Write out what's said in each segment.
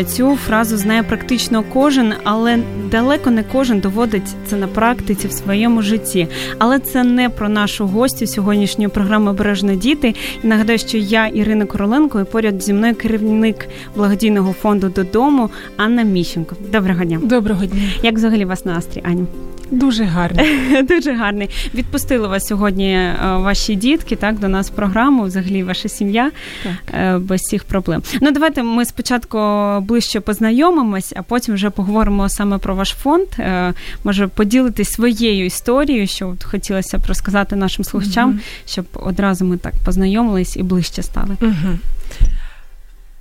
існує. Цю фразу знає практично кожен, але далеко не кожен доводить це на практиці в своєму житті. Але це не про нашу гостю сьогоднішньої програми Бережно діти. І нагадаю, що я Ірина Короленко і поряд зі мною керівник благодійного фонду додому Анна Міщенко. Доброго дня. Доброго дня. Як взагалі вас настрій, Аню? Дуже гарний. Дуже гарний. Відпустили вас сьогодні е, ваші дітки, так, до нас в програму, взагалі ваша сім'я Так. е, без всіх проблем. Ну, давайте ми спочатку ближче познайомимось, а потім вже поговоримо саме про ваш фонд. Е, Може, поділитись своєю історією, що от хотілося б розказати нашим слухачам, Мгм. щоб одразу ми так познайомились і ближче стали. Мгм.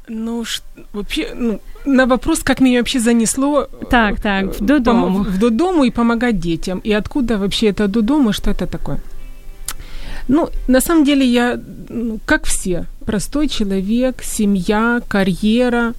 Ну, ш- вообще, ну, на вопрос, как меня вообще занесло Так, э, так, в э, додому. помо- в додому и помогать детям. И откуда вообще это додому, что это такое? Ну, на самом деле я, ну, как все, простой человек, семья, карьера, э,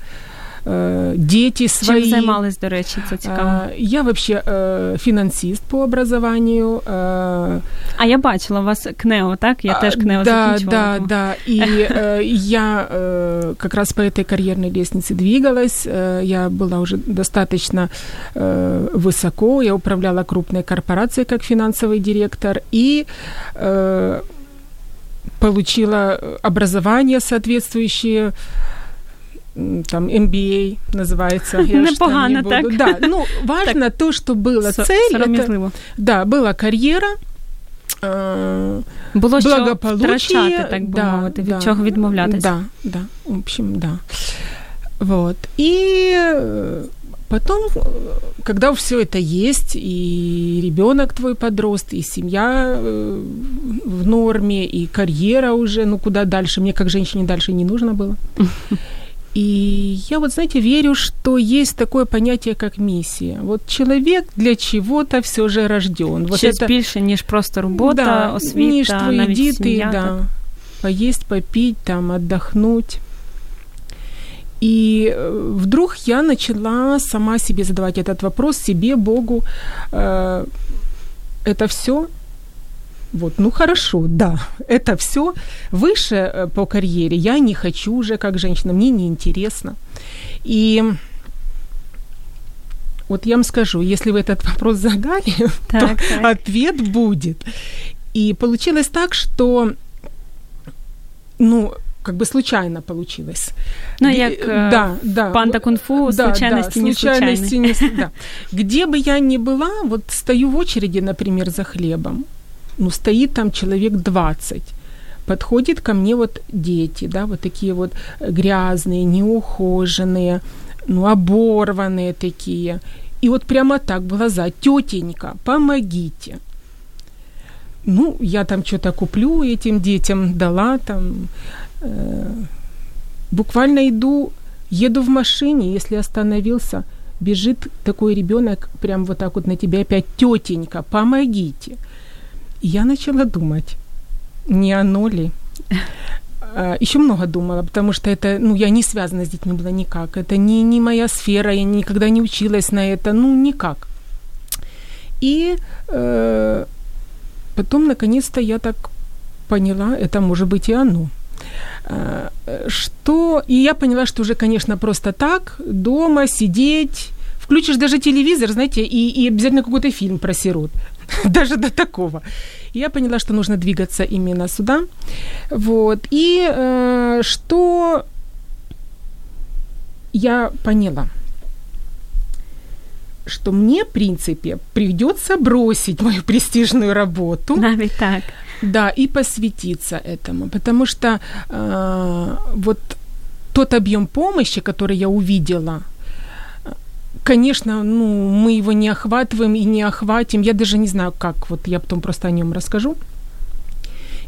дети свои. Чим займались, до речі, це цікаво. А, Я вообще э, финансист по образованию. э, А я бачила у вас КНЕО, так? Я А, теж КНЕО да, закінчувала. Да, тому- да. И э, я э, как раз по этой карьерной лестнице двигалась. Э, я была уже достаточно э, высоко. Я управляла крупной корпорацией как финансовый директор и э, получила образование соответствующее м, там MBA называется. Я Непогано не так. Да, ну важно то, что было Со- цель. Это, да, была карьера. э, Було що втрачати, так би да, мовити, від да, чого відмовлятися. Да, да, в общем, да. Вот. И э, потом, когда все это есть, и ребенок твой подрост, и семья э, в норме, и карьера уже, ну куда дальше, мне как женщине дальше не нужно было. И я вот, знаете, верю, что есть такое понятие, как миссия. Вот человек для чего-то все же рожден. Вот Щось это- більше, ніж просто робота, да, освіта, ніж твої навіть діти, сім'я. да. так. Поесть, попить, там, отдохнуть. И э, вдруг я начала сама себе задавать этот вопрос, себе, Богу. Э, это все? вот, ну хорошо, да, это все. Выше э, по карьере я не хочу уже как женщина, мне неинтересно. И вот я вам скажу, если вы этот вопрос задали, Так, то так. ответ будет. И получилось так, что, ну, как бы случайно получилось. Ну, як е, да, да. панда кунг-фу, Да, случайності да, не случайности не- да. Где бы я ни была, вот стою в очереди, например, за хлебом, ну, стоит там человек 20, подходит ко мне вот дети, да, вот такие вот грязные, неухоженные, ну, оборванные такие. И вот прямо так в глаза, тетенька, помогите. Ну, я там что-то куплю этим детям, дала там. э, буквально иду, еду в машине, если остановился, бежит такой ребенок прям вот так вот на тебя опять, тетенька, помогите. Я начала думать, не оно ли? Еще много думала, потому что это, ну, я не связана с детьми была никак. Это не, не моя сфера, я никогда не училась на это, ну, никак. И э, потом, наконец-то, я так поняла, это может быть и оно. Э, Что... И я поняла, что уже, конечно, просто так, дома сидеть, включишь даже телевизор, знаете, и, и обязательно какой-то фильм про сирот. Даже до такого. И я поняла, что нужно двигаться именно сюда. Вот. И э, что я поняла? Что мне, в принципе, придется бросить мою престижную работу. Навіть так. Да, и посвятиться этому, потому что э, вот тот объем помощи, который я увидела, конечно, ну, мы его не охватываем и не охватим. Я даже не знаю, как. Вот я потом просто о нем расскажу.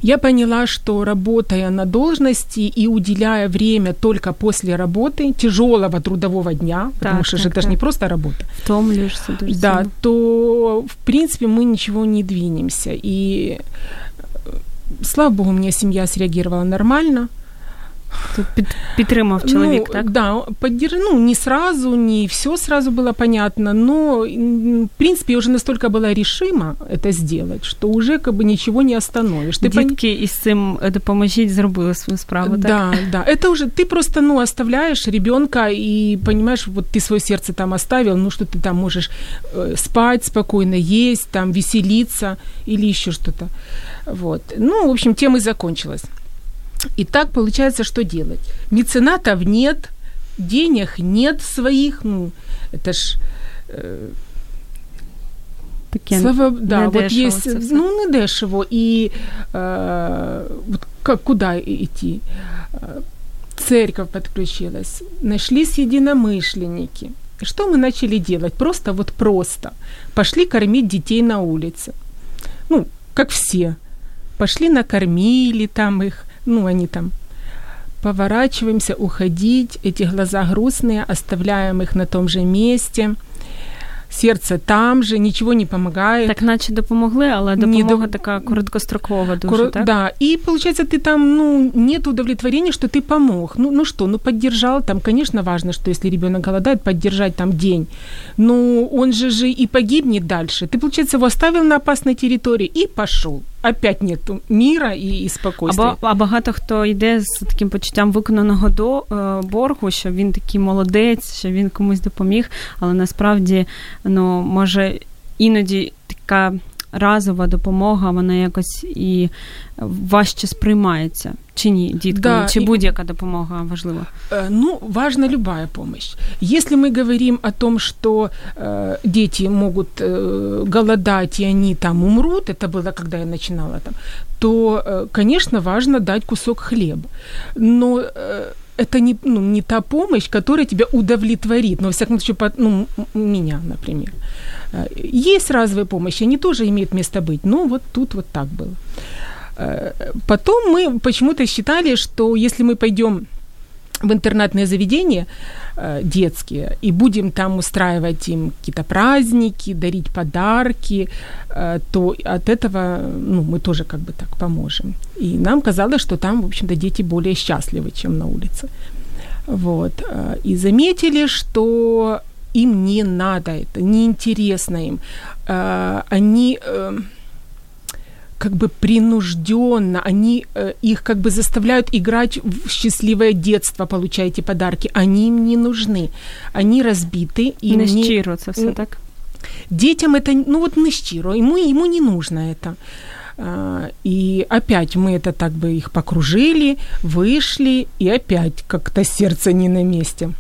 Я поняла, что работая на должности и уделяя время только после работы, тяжелого трудового дня, так, потому что так, же это так. же не просто работа. Втомлюешься дуже Да, то, в принципе, мы ничего не двинемся. И, слава богу, у меня семья среагировала нормально. Тут під, підтримав чоловік, ну, так? Да, поддерж... ну, не сразу, не все сразу было понятно, но, в принципе, я уже настолько была решима это сделать, что уже как бы ничего не остановишь. Ты Дітки пон... із цим допоможіть зробили свою справу, так? Да, да. Это уже, ты просто, ну, оставляешь ребенка и понимаешь, вот ты свое сердце там оставил, ну, что ты там можешь э, спать спокойно, есть, там, веселиться или еще что-то. Вот. Ну, в общем, тем и закончилась. И так получается, что делать? Меценатов нет, денег нет своих, ну, это ж... Э, Таке Слава, да, вот есть, ну, не дешево, и э, вот как, куда идти? Э, церковь подключилась, нашлись единомышленники. Что мы начали делать? Просто вот просто. Пошли кормить детей на улице. Ну, как все. Пошли накормили там их, ну, они там поворачиваемся, уходить, эти глаза грустные, оставляем их на том же месте – серце там же, ничего не помогает. Так наче допомогли, але допомога не така короткострокова дуже, Кор... так? Да, и получается ты там, ну, нет удовлетворения, что ты помог. Ну, ну что, ну поддержал, там, конечно, важно, что если ребенок голодает, поддержать там день. Но он же же и погибнет дальше. Ты, получается, его оставил на опасной территории и пошел. Опять нет мира і, і спокійствия. А, а багато хто йде з таким почуттям виконаного до е, боргу, що він такий молодець, що він комусь допоміг, але насправді ну, може іноді така разова допомога, вона якось і важче сприймається. Чи ні, діткам, да, чи будь-яка допомога важлива? Ну, важна любая помощь. Если мы говорим о том, что э, дети могут э, голодать, и они там умрут, это было, когда я начинала там, то, э, конечно, важно дать кусок хлеба. Но э, это не, ну, не та помощь, которая тебя удовлетворит. Но, во всяком случае, ну, меня, например. Э, есть разовая помощь, они тоже имеют место быть. Но вот тут вот так было. Э, потом мы почему-то считали, что если мы пойдем в интернатные заведения э, детские и будем там устраивать им какие-то праздники, дарить подарки, э, то от этого ну, мы тоже как бы так поможем. И нам казалось, что там, в общем-то, дети более счастливы, чем на улице. Вот. Э, и заметили, что им не надо это, неинтересно им. Э, они... Э, как бы принужденно, они э, их как бы заставляют играть в счастливое детство, получаете подарки, они им не нужны, они разбиты. И не щиро це все так? Детям это, ну вот не щиро, ему, ему не нужно это. А, и опять мы это так бы их покружили, вышли, и опять как-то сердце не на месте.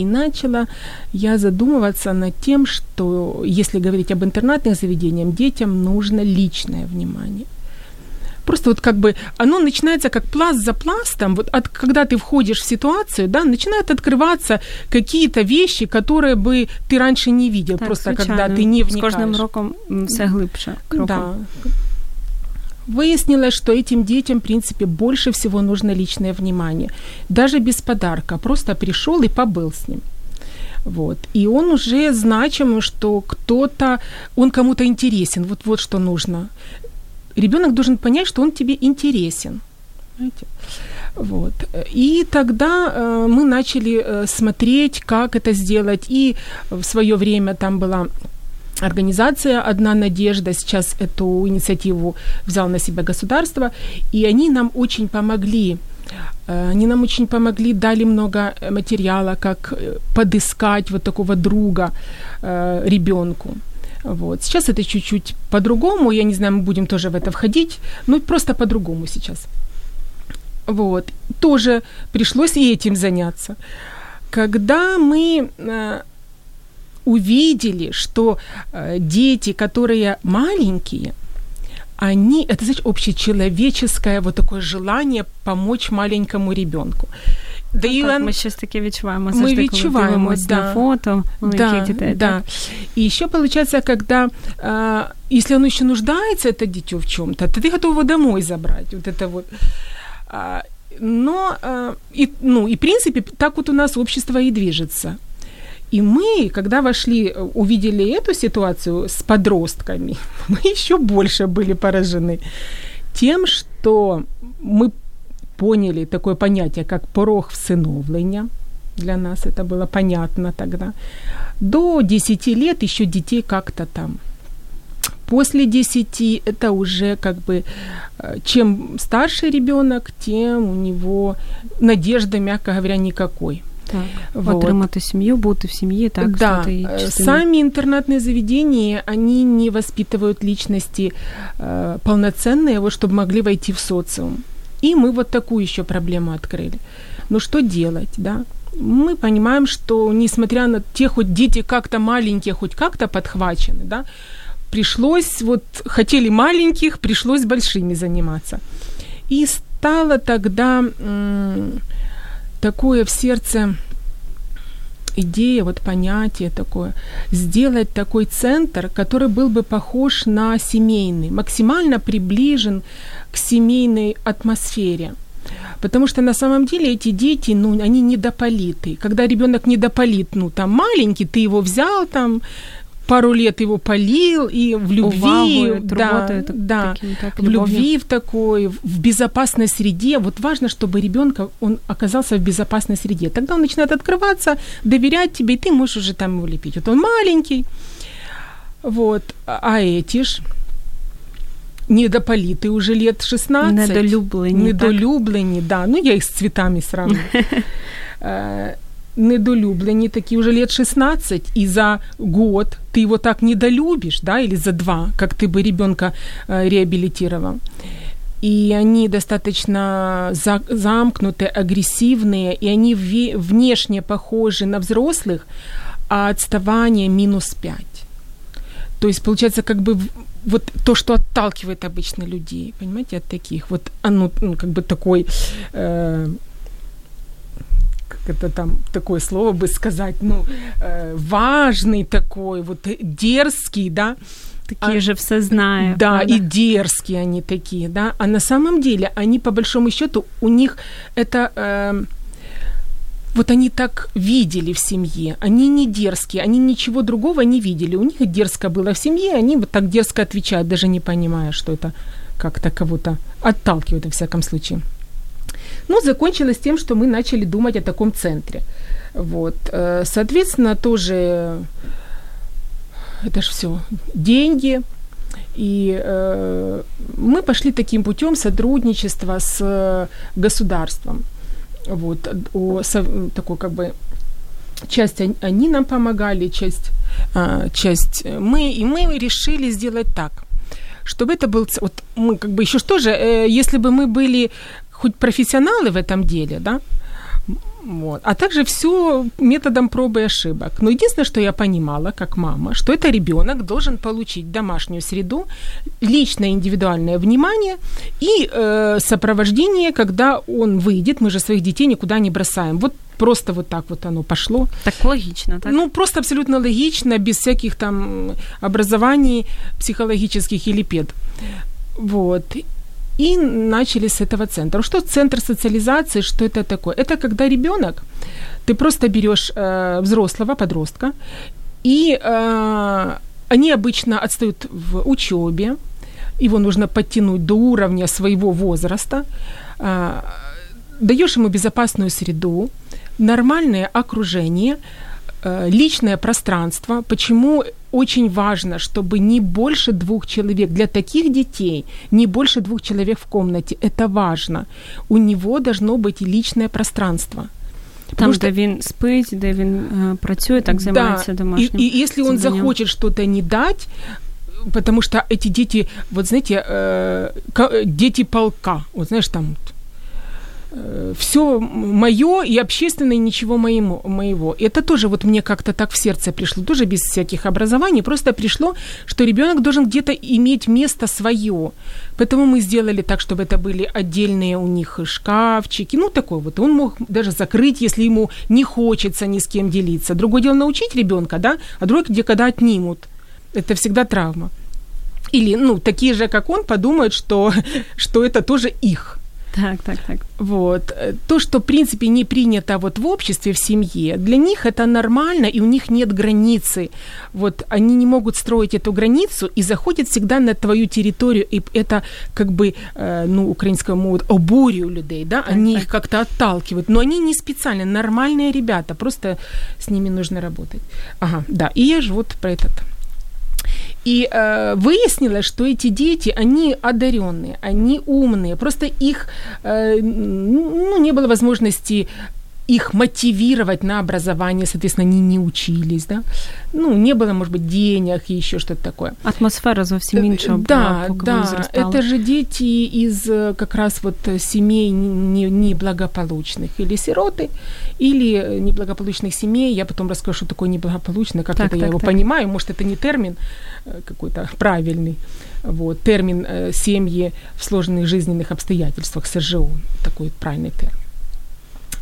И начала я задумываться над тем, что если говорить об интернатных заведениях, детям нужно личное внимание. Просто вот как бы оно начинается как пласт за пластом. Вот от, когда ты входишь в ситуацию, да, начинают открываться какие-то вещи, которые бы ты раньше не видел, так, просто звичайно. когда ты не вникаешь. С каждым роком все глубже. Кроком. Да. Выяснилось, что этим детям, в принципе, больше всего нужно личное внимание. Даже без подарка. Просто пришел и побыл с ним. Вот. И он уже значим, что кто-то, он кому-то интересен. Вот, вот что нужно. Ребенок должен понять, что он тебе интересен. Знаете? Вот. И тогда э, мы начали э, смотреть, как это сделать. И в свое время там была организация «Одна надежда», сейчас эту инициативу взял на себя государство, и они нам очень помогли э, они нам очень помогли, дали много материала, как э, подыскать вот такого друга э, ребенку. Вот. Сейчас это чуть-чуть по-другому, я не знаю, мы будем тоже в это входить, но просто по-другому сейчас. Вот. Тоже пришлось и этим заняться. Когда мы увидели, что э, дети, которые маленькие, они, это, значит, общечеловеческое вот такое желание помочь маленькому ребенку. Да і так, ми щось таке відчуваємо. Мы відчуваємо, да. на фото да, дітей. Да. Так? И еще получается, когда, э, если оно еще нуждается, это дитё в чем то то ты готов его домой забрать. Вот это вот. А, но, э, и, ну, и в принципе, так вот у нас общество и движется. И мы, когда вошли, увидели эту ситуацию с подростками, мы еще больше были поражены тем, что мы поняли такое понятие, как порог всыновления. Для нас это было понятно тогда. До 10 лет еще детей как-то там. После 10 это уже как бы э, чем старше ребенок, тем у него надежды, мягко говоря, никакой. Так, вот. Отримати сім'ю, бути в семье, так, да. Сами интернатные заведения, они не воспитывают личности э, полноценные, вот, чтобы могли войти в социум. И мы вот такую еще проблему открыли. Ну что делать, да? Мы понимаем, что несмотря на те, хоть дети как-то маленькие, хоть как-то подхвачены, да, пришлось, вот хотели маленьких, пришлось большими заниматься. И стало тогда м- такое в сердце идея, вот понятие такое, сделать такой центр, который был бы похож на семейный, максимально приближен к семейной атмосфере. Потому что на самом деле эти дети, ну, они недополиты. Когда ребенок недополит, ну, там маленький, ты его взял там, пару лет его полил, и в любви, Увагу, да, это, да, таким, так, в любви в такой, в безопасной среде. Вот важно, чтобы ребенка он оказался в безопасной среде. Тогда он начинает открываться, доверять тебе, и ты можешь уже там его лепить. Вот он маленький, вот, а эти ж недополиты уже лет 16. Недолюблені. Недолюблені, да. Ну, я их с цветами сравниваю. Недолюблені такі уже лет 16, и за год ты его так недолюбишь, да, или за два, как ты бы ребенка э, реабилитировал. И они достаточно за, замкнутые, агрессивные, и они внешне похожи на взрослых, а отставание минус 5. То есть, получается, как бы вот то, что отталкивает обычно людей, понимаете, от таких. Вот оно, ну, как бы такой... Э, как это там такое слово бы сказать, ну, э, важный такой, вот дерзкий, да, такие а, же все знают. Да, правда? и дерзкие они такие, да. А на самом деле они, по большому счету, у них это... Э, вот они так видели в семье, они не дерзкие, они ничего другого не видели. У них дерзко было в семье, они вот так дерзко отвечают, даже не понимая, что это как-то кого-то отталкивает, во всяком случае. Ну, закончилось тем, что мы начали думать о таком центре. Вот. Э, соответственно, тоже это же все деньги. И э, мы пошли таким путем сотрудничества с государством. Вот, о, со, такой как бы часть они нам помогали, часть, а, часть мы, и мы решили сделать так, чтобы это был, вот мы как бы еще что же, э, если бы мы были хоть профессионалы в этом деле, да, вот. А также все методом пробы и ошибок. Но единственное, что я понимала, как мама, что это ребенок должен получить домашнюю среду, личное индивидуальное внимание и э, сопровождение, когда он выйдет. Мы же своих детей никуда не бросаем. Вот просто вот так вот оно пошло. Так логично, так? Ну, просто абсолютно логично, без всяких там образований психологических или пед. Вот. И начали с этого центра. Что центр социализации, что это такое? Это когда ребенок, ты просто берешь э, взрослого подростка, и э, они обычно отстают в учебе, его нужно подтянуть до уровня своего возраста, э, даешь ему безопасную среду, нормальное окружение, личное пространство. Почему очень важно, чтобы не больше двух человек, для таких детей не больше двух человек в комнате, это важно. У него должно быть личное пространство. Там, что... де він спить, де він э, працює, так займається да. домашнім. И, и если он захочет что-то не дать, потому что эти дети, вот знаете, э, дети полка, вот знаешь, там все мое и общественное ничего моему, моего. Это тоже вот мне как-то так в сердце пришло, тоже без всяких образований, просто пришло, что ребенок должен где-то иметь место свое. Поэтому мы сделали так, чтобы это были отдельные у них шкафчики, ну такой вот. Он мог даже закрыть, если ему не хочется ни с кем делиться. Другое дело научить ребенка, да, а другое, где когда отнимут. Это всегда травма. Или, ну, такие же, как он, подумают, что, что это тоже их. Так, так, так. Вот. То, что, в принципе, не принято вот в обществе, в семье, для них это нормально, и у них нет границы. Вот они не могут строить эту границу и заходят всегда на твою территорию, и это как бы, э, ну, украинскому мову, обурю людей, да, они так. их как-то отталкивают, но они не специально, нормальные ребята, просто с ними нужно работать. Ага, да, и я же вот про этот и э, выяснилось, что эти дети, они одаренные, они умные, просто их э, ну, не было возможности их мотивировать на образование, соответственно, они не учились, да, ну, не было, может быть, денег и еще что-то такое. Атмосфера совсем меньше Да, да, это же дети из э, как раз вот семей неблагополучных, или сироты, или неблагополучных семей, я потом расскажу, что такое неблагополучное, как так, это так, я его так. понимаю, может, это не термин э, какой-то правильный, вот, термин э, семьи в сложных жизненных обстоятельствах, СЖО, такой правильный термин.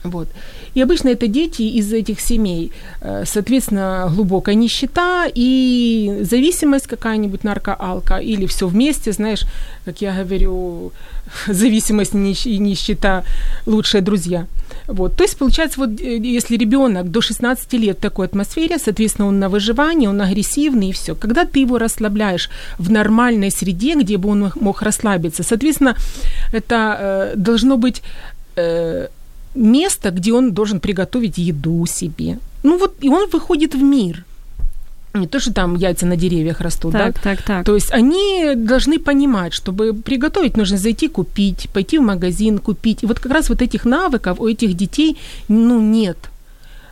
Вот. И обычно это дети из этих семей. Э, соответственно, глубокая нищета и зависимость какая-нибудь, наркоалка, или все вместе, знаешь, как я говорю, зависимость и нищета – лучшие друзья. Вот. То есть, получается, вот э, если ребенок до 16 лет в такой атмосфере, соответственно, он на выживании, он агрессивный и все. Когда ты его расслабляешь в нормальной среде, где бы он мог расслабиться, соответственно, это э, должно быть э, место, где он должен приготовить еду себе. Ну вот, и он выходит в мир. Не то, что там яйца на деревьях растут, так, да? Так, так. То есть они должны понимать, чтобы приготовить, нужно зайти купить, пойти в магазин купить. И вот как раз вот этих навыков у этих детей, ну, нет.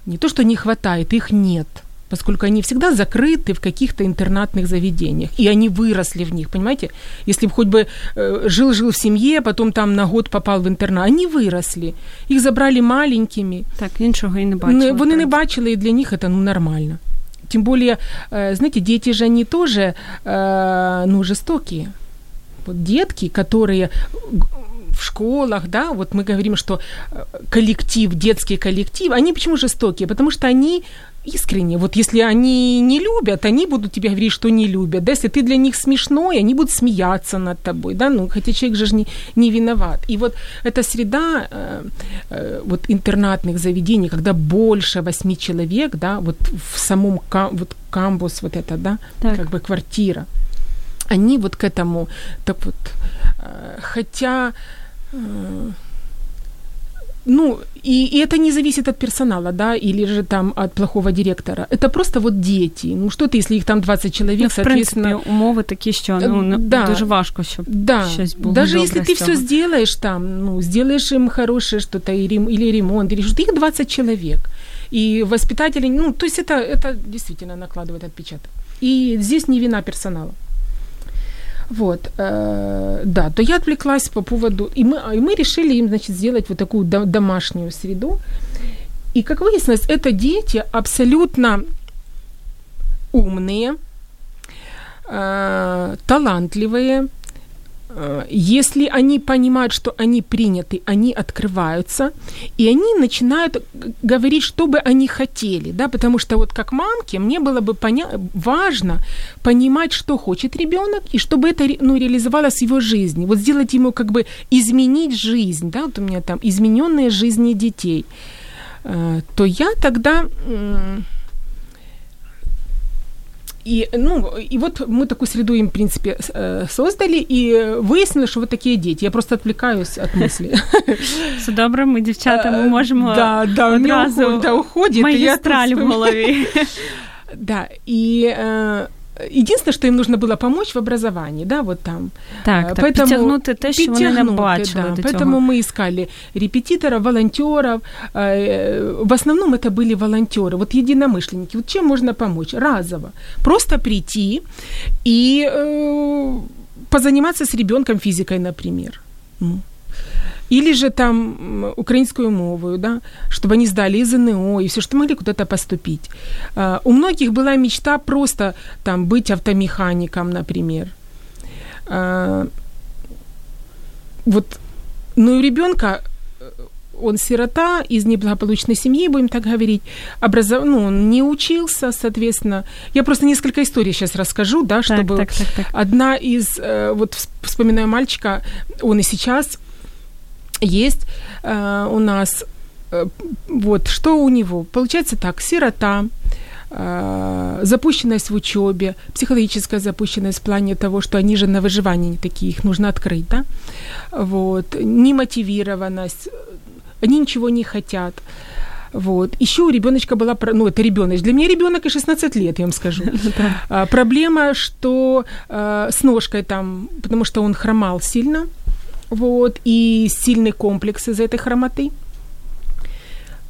Не то, что не хватает, их нет поскольку они всегда закрыты в каких-то интернатных заведениях, и они выросли в них, понимаете? Если бы хоть бы э, жил-жил в семье, потом там на год попал в интернат, они выросли, их забрали маленькими. Так, нічого і не бачили. Вони не бачили, и для них это ну, нормально. Тем более, э, знаете, дети же они тоже, э, ну, жестокие. Вот детки, которые в школах, да, вот мы говорим, что коллектив, детский коллектив, они почему жестокие? Потому что они искренне. Вот если они не любят, они будут тебе говорить, что не любят. Да, если ты для них смешной, они будут смеяться над тобой, да, ну, хотя человек же не, не виноват. И вот эта среда э, э, вот интернатных заведений, когда больше восьми человек, да, вот в самом кам, вот камбус вот это, да, так. как бы квартира, они вот к этому, так вот, э, хотя... Э, ну, и, и это не зависит от персонала, да, или же там от плохого директора. Это просто вот дети. Ну, что ты, если их там 20 человек, ну, соответственно... В принципі, умови такі, що ну, да, дуже важко, щоб да. щось було Даже если ты все сделаешь там, ну, сделаешь им хорошее что-то, или ремонт, или что-то, их 20 человек. И воспитатели, ну, то есть это, это действительно накладывает отпечаток. И здесь не вина персонала. Вот, э, да, то я отвлеклась по поводу, и мы, и мы решили им, значит, сделать вот такую домашнюю среду. И, как выяснилось, это дети абсолютно умные, э, талантливые, если они понимают, что они приняты, они открываются, и они начинают говорить, что бы они хотели, да, потому что вот как мамке мне было бы поня- важно понимать, что хочет ребенок, и чтобы это ну, реализовалось в его жизни, вот сделать ему как бы изменить жизнь, да, вот у меня там измененные жизни детей, э, то я тогда и, ну, и вот мы такую среду им, в принципе, э, создали, и выяснили, что вот такие дети. Я просто отвлекаюсь от мысли. Все добре, ми, дівчата, ми можемо да, да, одразу да, уходит, магістраль в голові. Да, и Единственное, что им нужно было помочь в образовании, да, вот там. Так, так поэтому підтягнути те, що вони не бачили да, до Поэтому мы искали репетиторов, волонтеров. В основном это были волонтеры, вот единомышленники. Вот чем можно помочь? Разово. Просто прийти и э, позаниматься с ребенком физикой, например. Ну. или же там украинскую мову, да, чтобы они сдали из ЗНО и все, что могли куда-то поступить. А, у многих была мечта просто там быть автомехаником, например. А, вот, но у ребенка он сирота из неблагополучной семьи, будем так говорить, образов... ну, он не учился, соответственно. Я просто несколько историй сейчас расскажу, да, чтобы... Так, так, так, так. Одна из, э, вот вспоминаю мальчика, он и сейчас есть э, у нас, э, вот, что у него? Получается так, сирота, запущенность в учебе, психологическая запущенность в плане того, что они же на выживании не такие, их нужно открыть, да, вот, немотивированность, они ничего не хотят. Вот. Еще у ребеночка была, ну, это ребенок. Для меня ребенок и 16 лет, я вам скажу. А, проблема, что а, с ножкой там, потому что он хромал сильно, вот, и сильный комплекс из этой хромоты.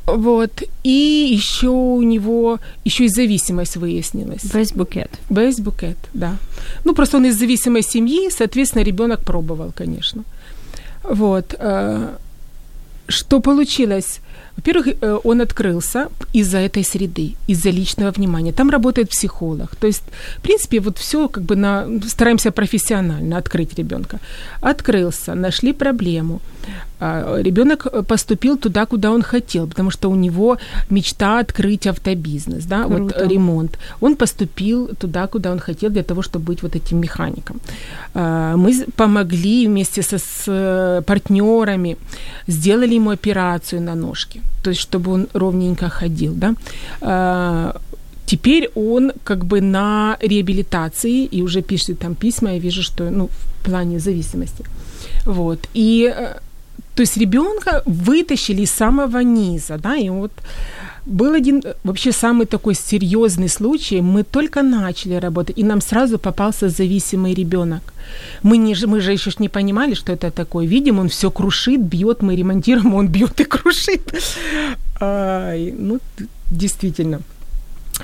Вот. И еще у него еще и зависимость выяснилась. Весь букет. Весь букет, да. Ну, просто он из зависимой семьи, соответственно, ребенок пробовал, конечно. Вот. А, что получилось? Во-первых, э, он открылся из-за этой среды, из-за личного внимания. Там работает психолог. То есть, в принципе, вот все как бы на, стараемся профессионально открыть ребенка. Открылся, нашли проблему. А, ребенок э, поступил туда, куда он хотел, потому что у него мечта открыть автобизнес, да, Круто. вот ремонт. Он поступил туда, куда он хотел, для того, чтобы быть вот этим механиком. А, мы помогли вместе со, с э, партнерами, сделали ему операцию на ножке, то есть чтобы он ровненько ходил, да. А, теперь он как бы на реабилитации и уже пишет там письма, я вижу, что ну, в плане зависимости. Вот. И э, то есть ребенка вытащили из самого низа, да, и вот был один вообще самый такой серьезный случай. Мы только начали работать, и нам сразу попался зависимый ребенок. Мы, не, мы же еще не понимали, что это такое. Видим, он все крушит, бьет, мы ремонтируем, он бьет и крушит. Ай, ну, действительно.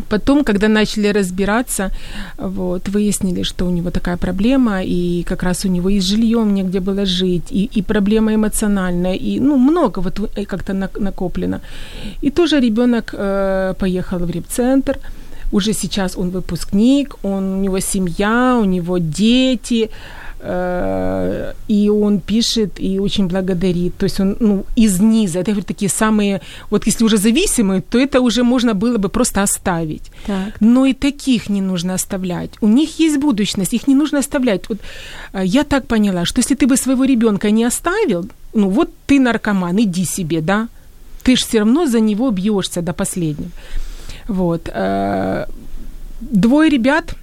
Потом, когда начали разбираться, вот, выяснили, что у него такая проблема, и как раз у него и с жильем негде было жить, и, и проблема эмоциональная, и ну, много вот э, как-то накоплено. И тоже ребенок э, поехал в репцентр, уже сейчас он выпускник, он, у него семья, у него дети, и он пишет и очень благодарит. То есть он ну, из низа. Это говорю, такие самые, вот если уже зависимые, то это уже можно было бы просто оставить. Так. Но и таких не нужно оставлять. У них есть будущность, их не нужно оставлять. Вот э, я так поняла, что если ты бы своего ребенка не оставил, ну вот ты наркоман, иди себе, да, ты же все равно за него бьешься до последнего. Вот. Э, двое ребят,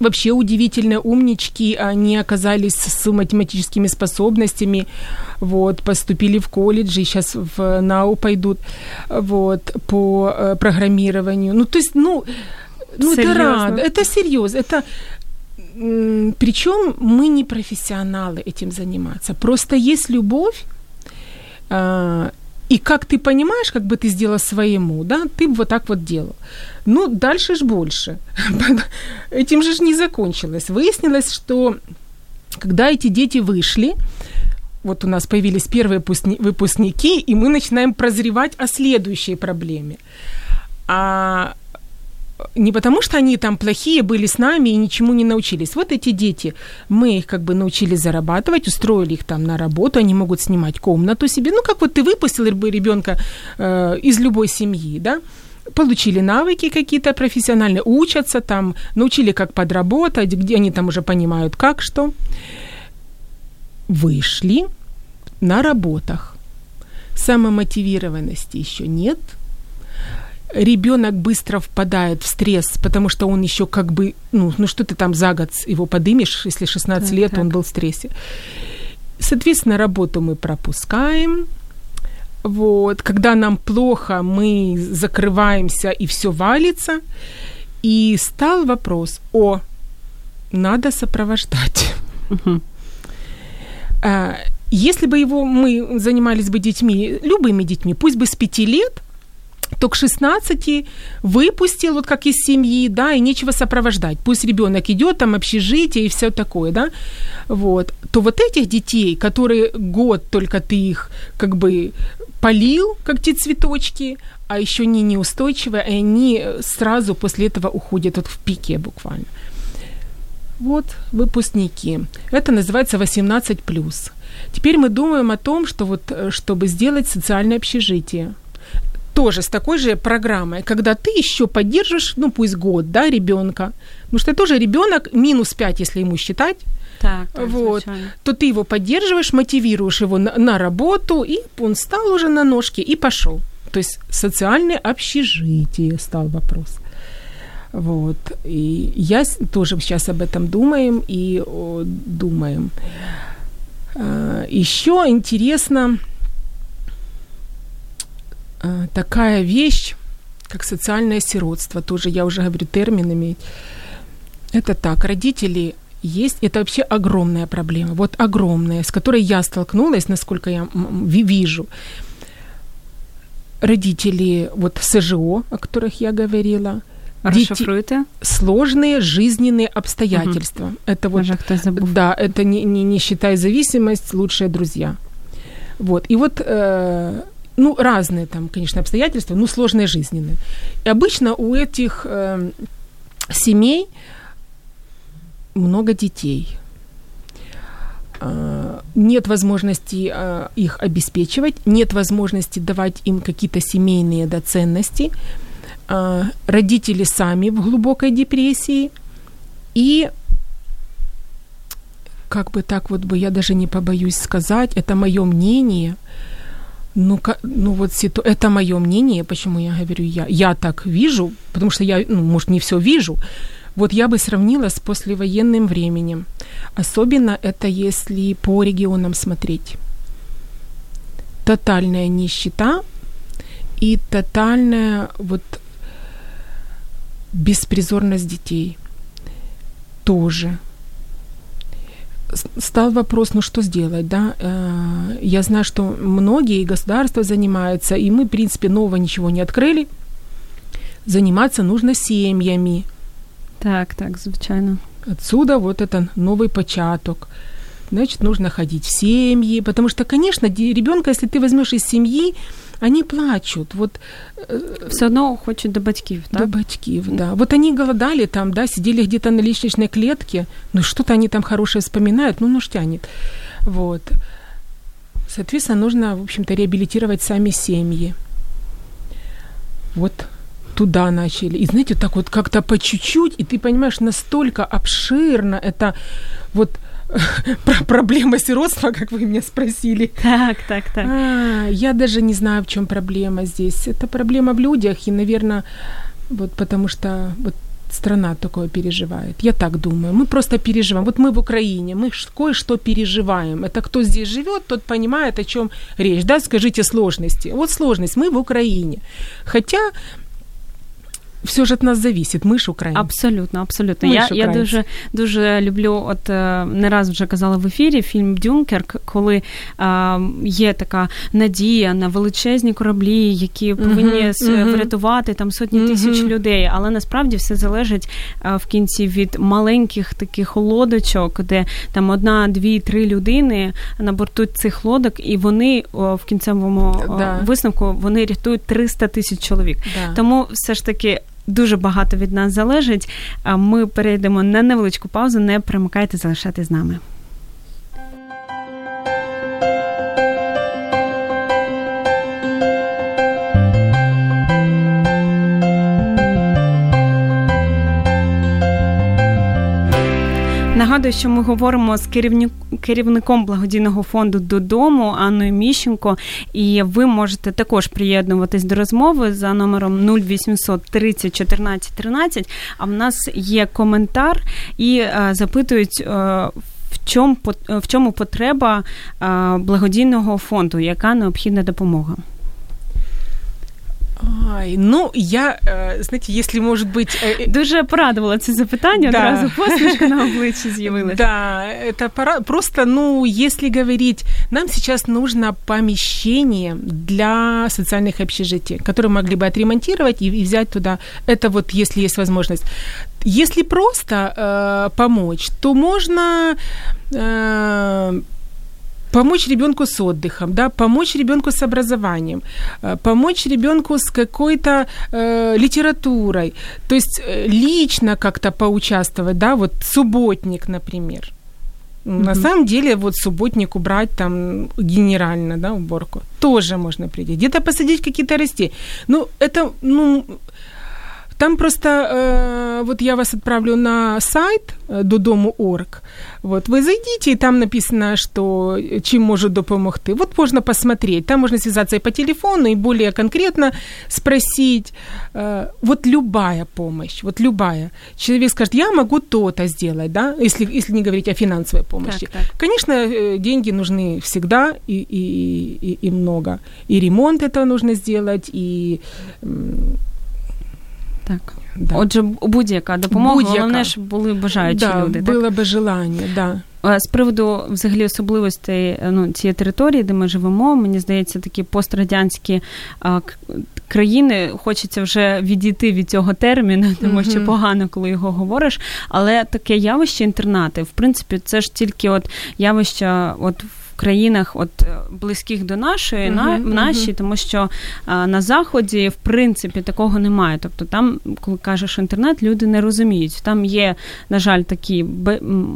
вообще удивительно умнички, они оказались с математическими способностями, вот, поступили в колледж и сейчас в НАУ пойдут, вот, по э, программированию. Ну, то есть, ну, ну это рад, это серьезно, это причем мы не профессионалы этим заниматься. Просто есть любовь, а, и как ты понимаешь, как бы ты сделал своему, да, ты бы вот так вот делал. Ну, дальше ж больше. Этим же ж не закончилось. Выяснилось, что когда эти дети вышли, вот у нас появились первые выпускники, и мы начинаем прозревать о следующей проблеме. А не потому, что они там плохие были с нами и ничему не научились. Вот эти дети, мы их как бы научили зарабатывать, устроили их там на работу, они могут снимать комнату себе. Ну, как вот ты выпустил ребенка э, из любой семьи, да, получили навыки какие-то профессиональные, учатся там, научили, как подработать, где они там уже понимают, как что. Вышли на работах. Самомотивированности еще нет – ребенок быстро впадает в стресс, потому что он еще как бы, ну, ну что ты там за год его подымешь, если 16 так, лет так. он был в стрессе. Соответственно, работу мы пропускаем. Вот, когда нам плохо, мы закрываемся и все валится. И стал вопрос, о, надо сопровождать. А, если бы его мы занимались бы детьми, любыми детьми, пусть бы с пяти лет, то к 16 выпустил, вот как из семьи, да, и нечего сопровождать. Пусть ребенок идет, там общежитие и все такое, да, вот, то вот этих детей, которые год только ты их как бы полил, как те цветочки, а еще не неустойчивые, и они сразу после этого уходят вот в пике буквально. Вот выпускники. Это называется 18+. Теперь мы думаем о том, что вот, э, чтобы сделать социальное общежитие – тоже с такой же программой, когда ты еще поддержишь, ну пусть год, да, ребенка, потому что тоже ребенок минус 5, если ему считать, так, так вот, то ты его поддерживаешь, мотивируешь его на, на работу, и он стал уже на ножки и пошел. То есть социальное общежитие стал вопрос. Вот. И я тоже сейчас об этом думаем и о, думаем. А, еще интересно, такая вещь, как социальное сиротство, тоже я уже говорю терминами. Это так, родители есть, это вообще огромная проблема, вот огромная, с которой я столкнулась, насколько я вижу. Родители, вот СЖО, о которых я говорила, Расшифруйте. Сложные жизненные обстоятельства. Угу. Это вот, забыл. да, это не, не, не считай зависимость, лучшие друзья. Вот. И вот э, ну, разные там, конечно, обстоятельства, ну, сложные жизненные. И обычно у этих э, семей много детей. Э, нет возможности э, их обеспечивать, нет возможности давать им какие-то семейные да, ценности. Э, родители сами в глубокой депрессии. И как бы так вот бы я даже не побоюсь сказать, это мое мнение – ну, ну вот ситу... это мое мнение, почему я говорю я. Я так вижу, потому что я, ну, может, не все вижу. Вот я бы сравнила с послевоенным временем. Особенно это если по регионам смотреть. Тотальная нищета и тотальная вот беспризорность детей тоже стал вопрос, ну что сделать, да? Э, я знаю, что многие государства занимаются, и мы, в принципе, нового ничего не открыли. Заниматься нужно семьями. Так, так, звичайно. Отсюда вот это новый початок. Значит, нужно ходить в семьи, потому что, конечно, ребенка, если ты возьмешь из семьи, они плачут. Вот э, все одно хочуть до батьків, так? До батьків, да. Вот они голодали там, да, сидели где-то на лестничной клетке, ну что-то они там хорошее вспоминают, ну, ну тянет. Вот. Соответственно, нужно, в общем-то, реабилитировать сами семьи. Вот туда начали. И знаете, так вот как-то по чуть-чуть, и ты понимаешь, настолько обширно это вот про проблема сиротства, как вы меня спросили. Так, так, так. А, я даже не знаю, в чем проблема здесь. Это проблема в людях, и, наверное, вот потому что вот страна такое переживает. Я так думаю. Мы просто переживаем. Вот мы в Украине, мы кое-что переживаем. Это кто здесь живет, тот понимает, о чем речь. Да, скажите сложности. Вот сложность. Мы в Украине. Хотя все ж від нас зависить. Ми ж українці. Абсолютно, абсолютно. Ми я я дуже дуже люблю, от е, не раз вже казала в ефірі фільм Дюнкерк, коли а, є така надія на величезні кораблі, які повинні uh-huh, врятувати там сотні uh-huh. тисяч людей. Але насправді все залежить а, в кінці від маленьких таких лодочок, де там одна, дві, три людини на борту цих лодок, і вони о, в кінцевому да. висновку вони рятують 300 тисяч чоловік. Да. Тому все ж таки дуже багато від нас залежить. Ми перейдемо на невеличку паузу. Не примикайте, залишайте з нами. Нагадую, що ми говоримо з керівником благодійного фонду додому Анною Міщенко, і ви можете також приєднуватись до розмови за номером 0800 30 14 13. А в нас є коментар і запитують. В чому в потреба благодійного фонду, яка необхідна допомога? Ай, ну я, э, знаете, если может быть... Э, э, Дуже порадувала це запитання, да. одразу посмішка на обличчі з'явилась. Да, это пора... просто, ну, если говорить, нам сейчас нужно помещение для социальных общежитий, которые могли бы отремонтировать и взять туда, это вот если есть возможность. Если просто э, помочь, то можно... Э, помочь ребенку с отдыхом, да, помочь ребенку с образованием, э, помочь ребенку с какой-то э, литературой, то есть э, лично как-то поучаствовать, да, вот субботник, например. Mm-hmm. На самом деле, вот субботник убрать там генерально, да, уборку, тоже можно прийти. Где-то посадить какие-то растения. Ну, это, ну, там просто э, вот я вас отправлю на сайт э, додому.орг. Вот вы зайдите, и там написано, что чем может допомогти. Вот можно посмотреть. Там можно связаться и по телефону, и более конкретно спросить. Э, вот любая помощь, вот любая. Человек скажет, я могу то-то сделать, да, если, если не говорить о финансовой помощи. Так, так. Конечно, э, деньги нужны всегда и, и, и, и много. И ремонт это нужно сделать, и так. Да. Отже, будь-яка допомога, будь-яка. головне, щоб були бажаючі да, люди. Було так? би желання, да. З приводу взагалі особливостей ну, цієї території, де ми живемо, мені здається, такі пострадянські а, країни хочеться вже відійти від цього терміну, тому що погано, коли його говориш. Але таке явище інтернати, в принципі, це ж тільки от явище от країнах, от е, близьких до нашої, uh-huh, на наші, uh-huh. тому що а, на заході в принципі такого немає. Тобто, там, коли кажеш інтернет, люди не розуміють. Там є, на жаль, такі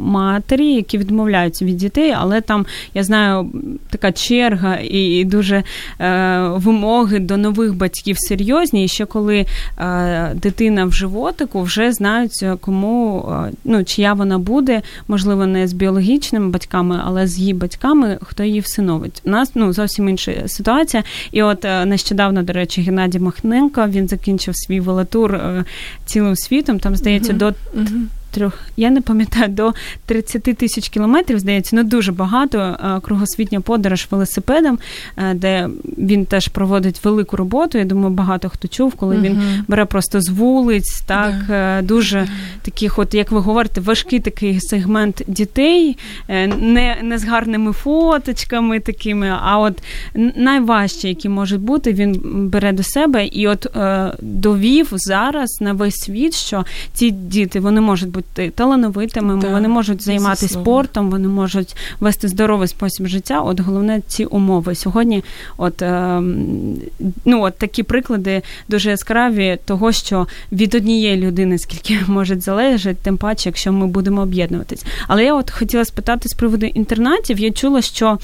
матері, які відмовляються від дітей, але там я знаю така черга і дуже е, вимоги до нових батьків серйозні. І ще коли е, дитина в животику, вже знають, кому е, ну чия вона буде, можливо, не з біологічними батьками, але з її батьками хто її всиновить. У нас ну зовсім інша ситуація. І от е, нещодавно, до речі, Геннадій Махненко він закінчив свій велотур е, цілим світом. Там здається, uh-huh. до uh-huh трьох, я не пам'ятаю, до 30 тисяч кілометрів, здається, ну дуже багато е, кругосвітня подорож велосипедом, е, де він теж проводить велику роботу. Я думаю, багато хто чув, коли він uh-huh. бере просто з вулиць, так yeah. дуже таких, от як ви говорите, важкий такий сегмент дітей, е, не не з гарними фоточками такими, а от найважче, які можуть бути, він бере до себе і от довів зараз на весь світ, що ці діти вони можуть бути бути талановитими, да, вони можуть займатися спортом, вони можуть вести здоровий спосіб життя. От головне ці умови. Сьогодні, от е, ну от такі приклади дуже яскраві того, що від однієї людини скільки може залежати, тим паче, якщо ми будемо об'єднуватись. Але я от хотіла спитати з приводу інтернатів. Я чула, що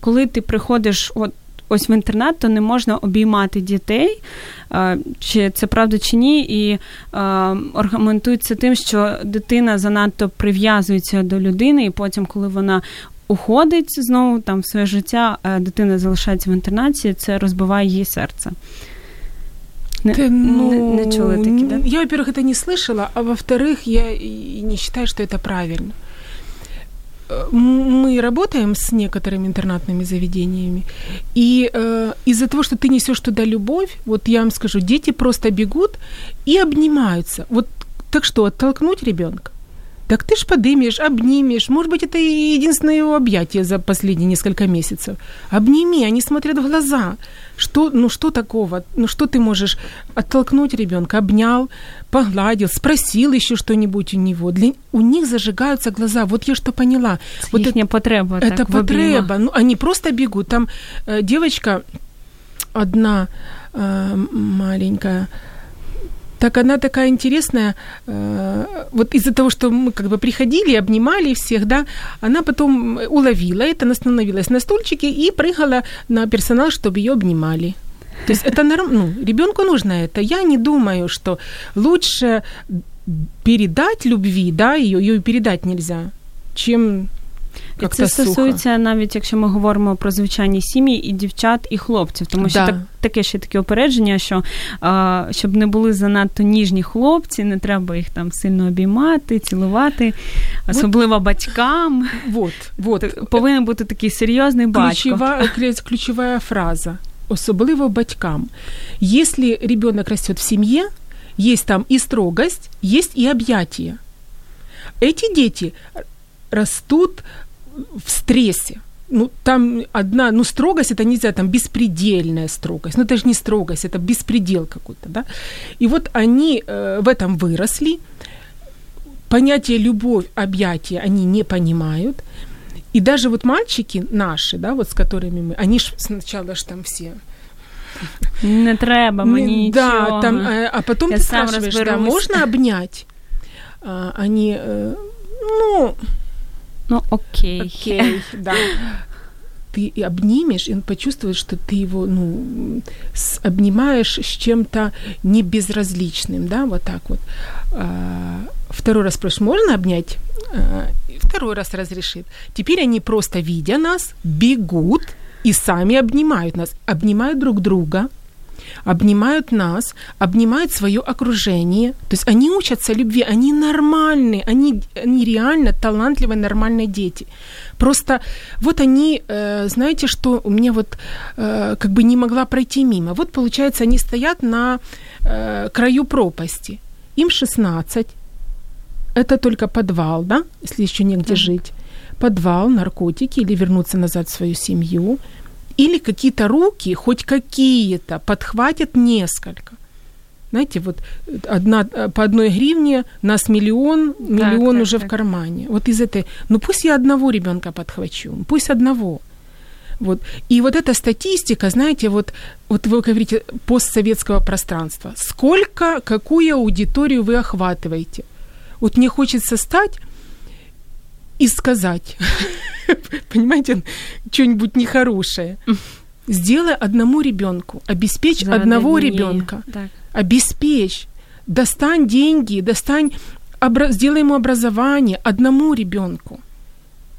коли ти приходиш, от ось в інтернат, то не можна обіймати дітей, чи це правда чи ні, і аргументується тим, що дитина занадто прив'язується до людини, і потім, коли вона уходить знову там в своє життя, дитина залишається в інтернаті, це розбиває її серце. Не, Ты, ну, не, не чули такі, да? Я, во-первых, это не слышала, а во-вторых, я не считаю, что это правильно. Мы работаем с некоторыми интернатными заведениями, и э, из-за того, что ты несешь туда любовь, вот я вам скажу, дети просто бегут и обнимаются. Вот так что, оттолкнуть ребенка? Так ты ж подымешь, обнимешь. Может быть, это единственное его объятие за последние несколько месяцев. Обними, они смотрят в глаза. Что, ну что такого? Ну что ты можешь оттолкнуть ребенка, обнял, погладил, спросил еще что-нибудь у него. Для, у них зажигаются глаза. Вот я что поняла. Вот это потреба. Это так, потреба. Ну, они просто бегут. Там э, девочка одна э, маленькая, так она такая интересная. Э, вот из-за того, что мы как бы приходили, обнимали всех, да, она потом уловила это, она остановилась на стульчике и прыгала на персонал, чтобы ее обнимали. То есть это норм... ну, ребенку нужно это. Я не думаю, что лучше передать любви, да, ее, ее передать нельзя, чем і це стосується навіть, якщо ми говоримо про звичайні сім'ї і дівчат, і хлопців, тому що да. так таке ще таке опередження, що а, щоб не були занадто ніжні хлопці, не треба їх там сильно обіймати, цілувати, особливо вот. батькам. Вот, вот. Повинен бути такий серйозний батько. Ключова, ключова фраза. особливо батькам. Если ребенок растет в семье, есть там и строгость, есть и объятия. Эти дети растут в стрессе. Ну, там одна, ну, строгость это нельзя, там беспредельная строгость. Ну, это же не строгость, это беспредел какой-то, да. И вот они э, в этом выросли, понятие любовь, объятия они не понимают. И даже вот мальчики наши, да, вот с которыми мы, они ж сначала ж там все не треба мені Да, нічого. там, а, а потом Я ты спрашиваешь, да, можно обнять? А, они, э, ну, Ну, окей. окей, да. Ты и обнимешь, и он почувствует, что ты его, ну, с- обнимаешь с чем-то не безразличным, да, вот так вот. А, второй раз спрашиваешь, можно обнять? А, и второй раз разрешит. Теперь они просто, видя нас, бегут и сами обнимают нас, обнимают друг друга, обнимают нас, обнимают свое окружение. То есть они учатся любви, они нормальные, они, они реально талантливые, нормальные дети. Просто вот они, э, знаете, что у меня вот э, как бы не могла пройти мимо. Вот получается, они стоят на э, краю пропасти. Им 16. Это только подвал, да, если еще негде Так. жить. Подвал, наркотики или вернуться назад в свою семью. Или какие-то руки, хоть какие-то, подхватят несколько. Знаете, вот одна, э, по одной гривне нас миллион, миллион так, уже так. в кармане. Вот из этой, ну пусть я одного ребенка подхвачу, пусть одного. Вот. И вот эта статистика, знаете, вот, вот вы говорите постсоветского пространства. Сколько, какую аудиторию вы охватываете? Вот мне хочется стать и сказать, понимаете, что-нибудь нехорошее. Сделай одному ребенку, обеспечь Заради одного однієї. ребенка, Так. обеспечь, достань деньги, достань, обра- сделай ему образование одному ребенку.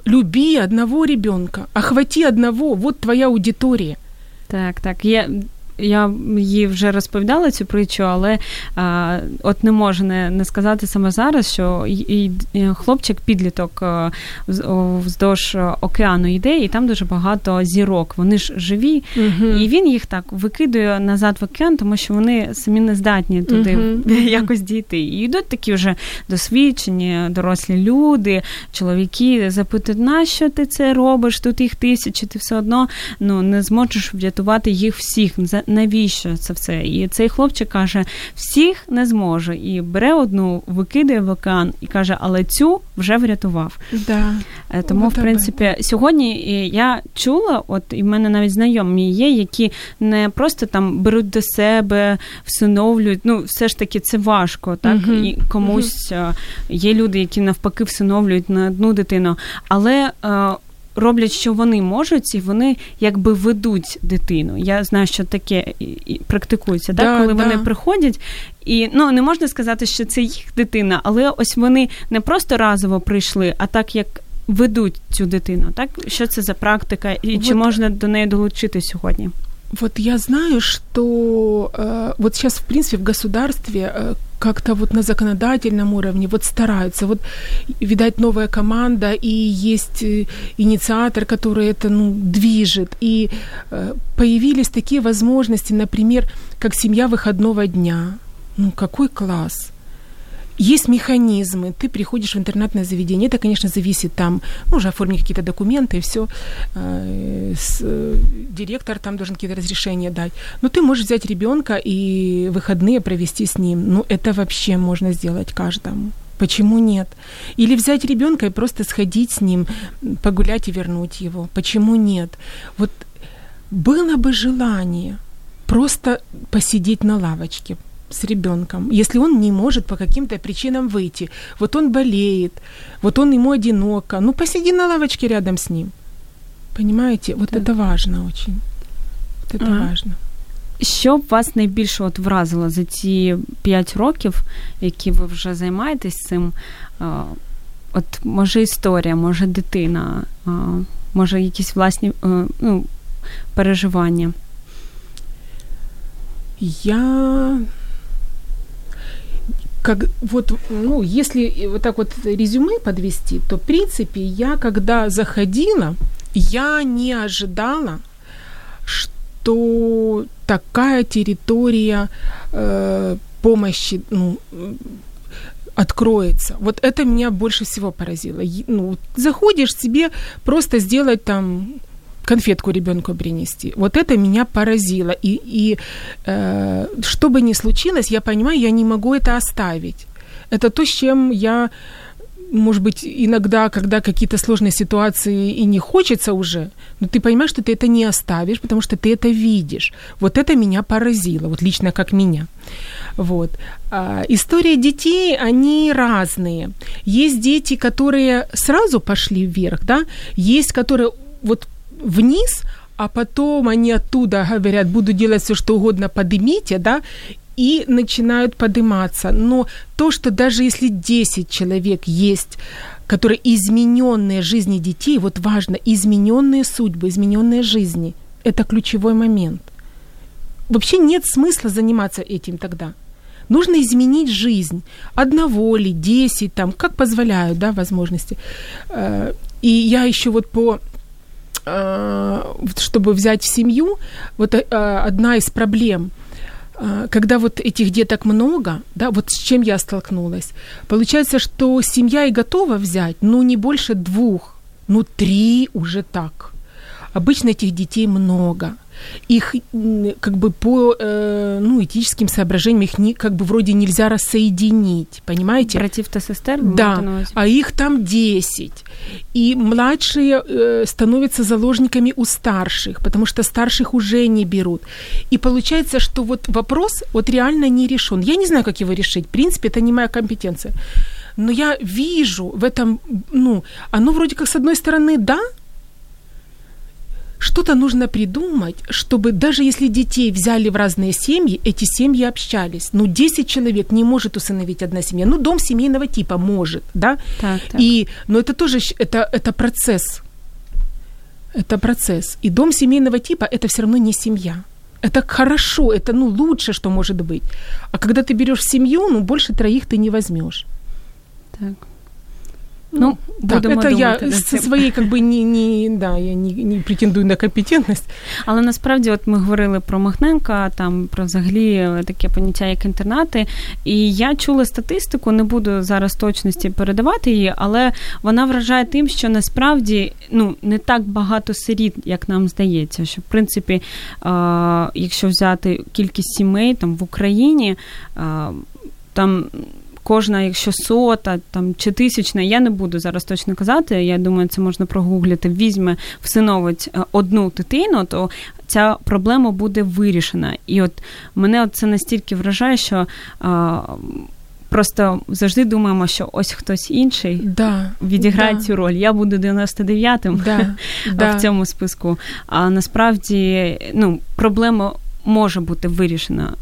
Люби одного ребенка, охвати одного, вот твоя аудитория. Так, так. Я, я їй вже розповідала цю притчу, але а, от не можу не, не сказати саме зараз, що і, і хлопчик підліток а, вз- о, вздовж океану йде, і там дуже багато зірок. Вони ж живі, і він їх так викидує назад в океан, тому що вони самі не здатні туди Мгм. якось дійти. І йдуть такі вже досвідчені, дорослі люди, чоловіки запитують, нащо ти це робиш? Тут їх тисячі, ти все одно ну не зможеш врятувати їх всіх. Навіщо це все? І цей хлопчик каже: всіх не зможу. І бере одну, викидає в океан і каже, але цю вже врятував. Да. Е, Тому, в принципі, сьогодні е, я чула, от і в мене навіть знайомі є, які не просто там беруть до себе, всиновлюють. Ну, все ж таки, це важко, так Мгм. і комусь е, є люди, які навпаки всиновлюють на одну дитину, але. Роблять, що вони можуть, і вони якби ведуть дитину. Я знаю, що таке і- практикується, Да, так? коли да. вони приходять, і ну не можна сказати, що це їх дитина, але ось вони не просто разово прийшли, а так як ведуть цю дитину. Так що це за практика, і чи Вот. можна до неї долучити сьогодні? Вот я знаю, что э, вот сейчас, в принципе, в государстве э, как-то вот на законодательном уровне вот стараются. Вот, видать, новая команда, и есть э, инициатор, который это, ну, движет. И э, появились такие возможности, например, как семья выходного дня. Ну, какой класс! Есть механизмы. Ты приходишь в интернатное заведение. Это, конечно, зависит там, ну, уже оформить какие-то документы и все. Директор там должен какие-то разрешения дать. Но ты можешь взять ребенка и выходные провести с ним. Ну, это вообще можно сделать каждому. Почему нет? Или взять ребенка и просто сходить с ним, погулять и вернуть его. Почему нет? Вот было бы желание просто посидеть на лавочке с ребенком, если он не может по каким-то причинам выйти. Вот он болеет, вот он ему одиноко. Ну, посиди на лавочке рядом с ним. Понимаете? Вот Так. это важно очень. Вот это Ага. важно. Що б вас найбільше от вразило за ці 5 років, які ви вже займаєтесь цим? А, От може історія, може дитина, а, може якісь власні е, ну, переживання. Я как вот, ну, если вот так вот резюме подвести, то, в принципе, я когда заходила, я не ожидала, что такая территория э, помощи ну, откроется. Вот это меня больше всего поразило. Ну, заходишь себе просто сделать там конфетку ребенку принести. Вот это меня поразило. И, и э, что бы ни случилось, я понимаю, я не могу это оставить. Это то, с чем я, может быть, иногда, когда какие-то сложные ситуации и не хочется уже, но ты понимаешь, что ты это не оставишь, потому что ты это видишь. Вот это меня поразило, вот лично как меня. Вот. А, истории детей, они разные. Есть дети, которые сразу пошли вверх, да, есть, которые вот вниз, а потом они оттуда говорят, буду делать все, что угодно, поднимите, да, и начинают подниматься. Но то, что даже если 10 человек есть, которые измененные жизни детей, вот важно, измененные судьбы, измененные жизни, это ключевой момент. Вообще нет смысла заниматься этим тогда. Нужно изменить жизнь одного ли, десять, там, как позволяют, да, возможности. Э, и я еще вот по чтобы взять в семью, вот э, одна из проблем – а, когда вот этих деток много, да, вот с чем я столкнулась, получается, что семья и готова взять, ну, не больше двух, ну, три уже так. Обычно этих детей много – их как бы по э, ну, этическим соображениям их не, как бы вроде нельзя рассоединить, понимаете? Братьев-то сестер? Да, а их там 10. И младшие э, становятся заложниками у старших, потому что старших уже не берут. И получается, что вот вопрос вот реально не решен. Я не знаю, как его решить. В принципе, это не моя компетенция. Но я вижу в этом, ну, оно вроде как с одной стороны, да, что-то нужно придумать, чтобы даже если детей взяли в разные семьи, эти семьи общались. Ну, 10 человек не может усыновить одна семья. Ну, дом семейного типа может, да? Так, так. И, но это тоже это, это процесс. Это процесс. И дом семейного типа это все равно не семья. Это хорошо, это ну лучше, что может быть. А когда ты берешь семью, ну больше троих ты не возьмешь. Так. Ну, так, будемо это я зі своєї как бы, не, не, да, я не, не претендую на компетентність. Але насправді, от ми говорили про Махненка, там про взагалі таке поняття, як інтернати. І я чула статистику, не буду зараз точності передавати її, але вона вражає тим, що насправді ну, не так багато сиріт, як нам здається. Що в принципі, а, якщо взяти кількість сімей там в Україні, а, там кожна, якщо сота там чи тисячна, я не буду зараз точно казати. Я думаю, це можна прогуглити. Візьме, всиновить е, одну дитину, то ця проблема буде вирішена. І от мене це настільки вражає, що. А, Просто завжди думаємо, що ось хтось інший да, відіграє да. цю роль. Я буду 99-м да, в цьому списку. А насправді ну, проблема може бути вирішена.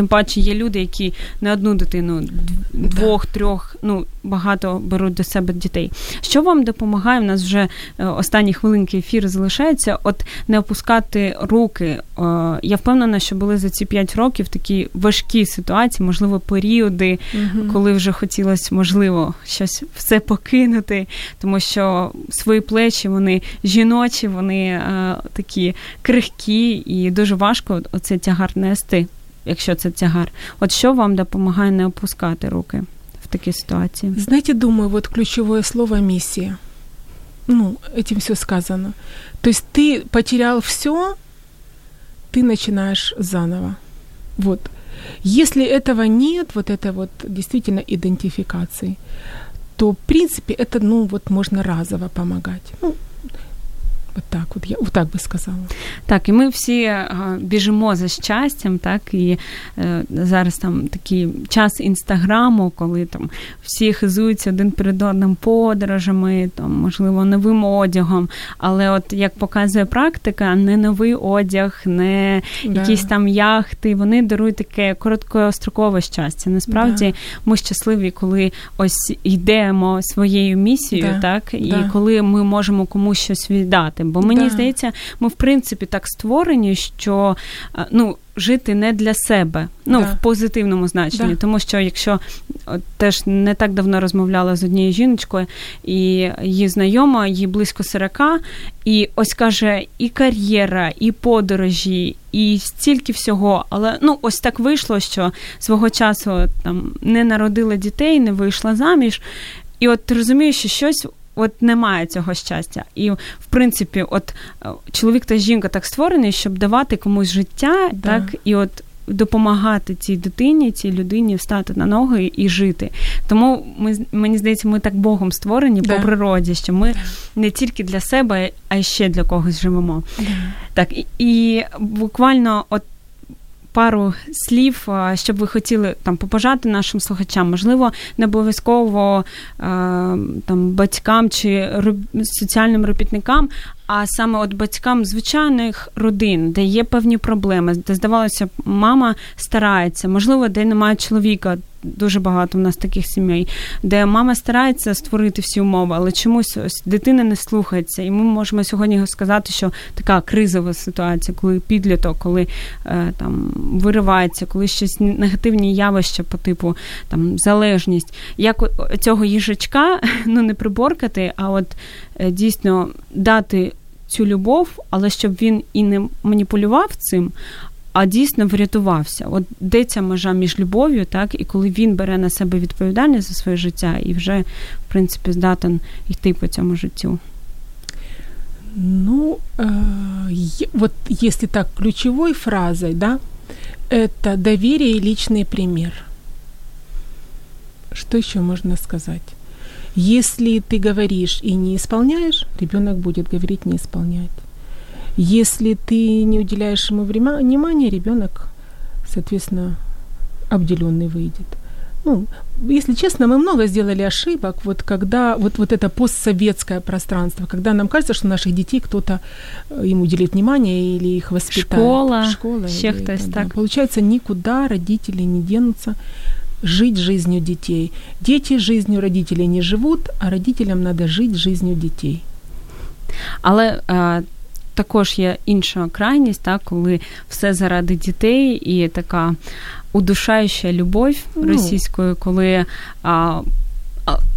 Тим паче є люди, які не одну дитину, двох, трьох, ну багато беруть до себе дітей. Що вам допомагає? У нас вже е, останні хвилинки ефіру залишається. От не опускати руки. Е, я впевнена, що були за ці п'ять років такі важкі ситуації, можливо, періоди, угу. коли вже хотілося, можливо, щось все покинути, тому що свої плечі вони жіночі, вони е, такі крихкі, і дуже важко оце тягар нести якщо це тягар. От що вам допомагає не опускати руки в такій ситуації? Знаете, думаю, вот ключевое слово миссия. Ну, этим все сказано. То есть ты потерял все, ты начинаешь заново. Вот. Если этого нет, вот это вот действительно идентификации, то, в принципе, это, ну, вот можно разово помогать. Ну, От так, от я от так би сказала. Так, і ми всі біжимо за щастям, так і е, зараз там такий час інстаграму, коли там всі хизуються один перед одним подорожами, там можливо новим одягом. Але от як показує практика, не новий одяг, не да. якісь там яхти, вони дарують таке короткострокове щастя. Насправді да. ми щасливі, коли ось йдемо своєю місією, так і коли ми можемо комусь щось віддати бо Бо мені да. здається, ми в принципі так створені, що ну жити не для себе, ну да. в позитивному значенні, да. тому що якщо от, теж не так давно розмовляла з однією жіночкою, і її знайома, їй близько 40, і ось каже, і кар'єра, і подорожі, і стільки всього. Але ну ось так вийшло, що свого часу там не народила дітей, не вийшла заміж. І от ти розумієш, що щось от немає цього щастя. І в принципі, от е, чоловік та жінка так створені, щоб давати комусь життя, да. так і от. Допомагати цій дитині, цій людині встати на ноги і жити. Тому ми мені здається, ми так Богом створені да. по природі, що ми не тільки для себе, а й ще для когось живемо. Да. Так і, і буквально, от пару слів, щоб ви хотіли там побажати нашим слухачам, можливо, не обов'язково там батькам чи соціальним робітникам, а саме от батькам звичайних родин, де є певні проблеми, де здавалося, мама старається, можливо, де немає чоловіка. Дуже багато в нас таких сімей, де мама старається створити всі умови, але чомусь ось дитина не слухається. І ми можемо сьогодні сказати, що така кризова ситуація, коли підліток, коли е, там виривається, коли щось негативні явища по типу там залежність, як цього їжачка ну не приборкати, а от е, дійсно дати цю любов, але щоб він і не маніпулював цим, а дійсно врятувався. От де ця межа між любов'ю, так, і коли він бере на себе відповідальність за своє життя і вже, в принципі, здатен йти по цьому життю. Ну, э, вот если так, ключевой фразой, да, это доверие и личный пример. Что еще можно сказать? Если ты говоришь и не исполняешь, ребенок будет говорить не исполнять. Если ты не уделяешь ему внимания, ребенок, соответственно, обделенный выйдет. Ну, если честно, мы много сделали ошибок, вот когда вот, вот это постсоветское пространство, когда нам кажется, что наших детей кто-то э, им уделит внимание или их воспитает. Школа, Школа всех или, это, так. Да. Получается, никуда родители не денутся жить жизнью детей. Дети жизнью родителей не живут, а родителям надо жить жизнью дітей. Але а, також є інша крайність, так, коли все заради дітей і така удушаюча любов ну. російською, коли а,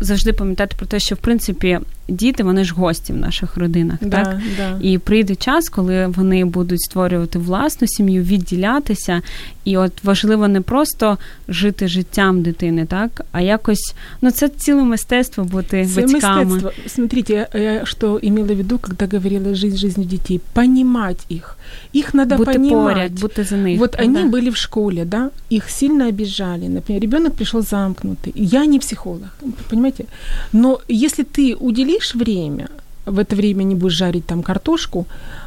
завжди пам'ятати про те, що в принципі діти вони ж гості в наших родинах, да, так да. і прийде час, коли вони будуть створювати власну сім'ю, відділятися, і от важливо не просто жити життям дитини, так а якось ну це ціле мистецтво бути це батьками. Мистецтво. Смотрите, я що имела в виду, коли говорила жизнь жизнью детей, понимать их. Их надо бути понимать. поряд, бути за них. Вот да. они были в школе, да, их сильно обижали. Например, ребенок пришел замкнутый. Я не психолог, понимаете? Но если ты уделишь время, в это время не будешь жарить там картошку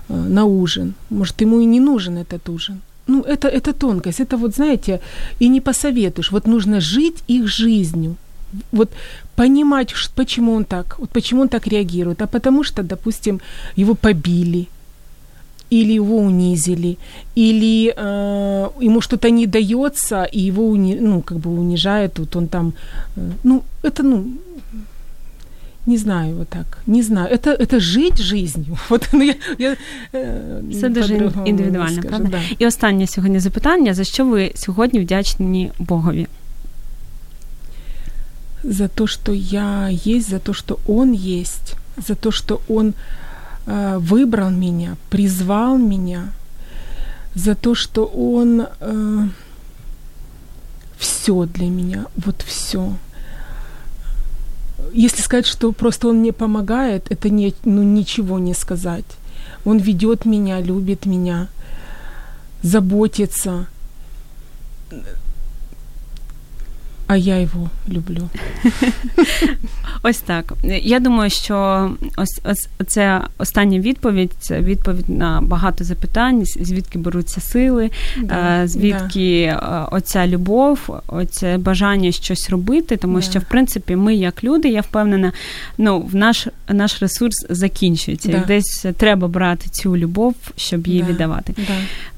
э, на ужин, может, ему и не нужен этот ужин. Ну, это, это тонкость, это вот, знаете, и не посоветуешь. Вот нужно жить их жизнью. Вот понимать, почему он так, вот почему он так реагирует. А потому что, допустим, его побили, или его унизили, или э, ему что-то не дается, и его уни, ну, как бы унижает, вот он там, э, ну, это, ну, не знаю, вот так, не знаю. Это, это жить жизнью. Вот, ну, я, я, э, Це дуже індивідуально, скажу, правда? Да. І останнє сьогодні запитання: за що ви сьогодні вдячні Богові? За то, что я есть, за то, что Он есть, за то, что Он Э, выбрал меня, призвал меня, за то, что Он э, все для меня, вот все. Если сказать, что просто Он мне помогает, это не, ну, ничего не сказать. Он ведет меня, любит меня, заботится а я його люблю. Ось так. Я думаю, що ось ось це остання відповідь це відповідь на багато запитань, звідки беруться сили, да, е, звідки да. Е, оця любов, оце бажання щось робити, тому да. що в принципі ми, як люди, я впевнена, ну в наш наш ресурс закінчується. Десь треба брати цю любов, щоб її віддавати.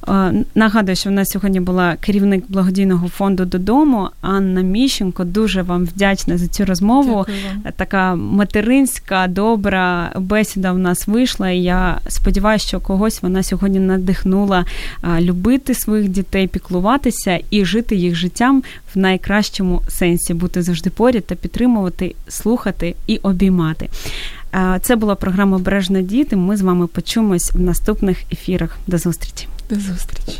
Е, нагадую, що в нас сьогодні була керівник благодійного фонду додому Анна Міщенко. Дуже вам вдячна за цю розмову. Така материнська, добра бесіда в нас вийшла. І я сподіваюся, що когось вона сьогодні надихнула любити своїх дітей, піклуватися і жити їх життям в найкращому сенсі, бути завжди поряд та підтримувати, слухати і обіймати. Це була програма Обережно діти. Ми з вами почуємось в наступних ефірах. До зустрічі. До зустрічі.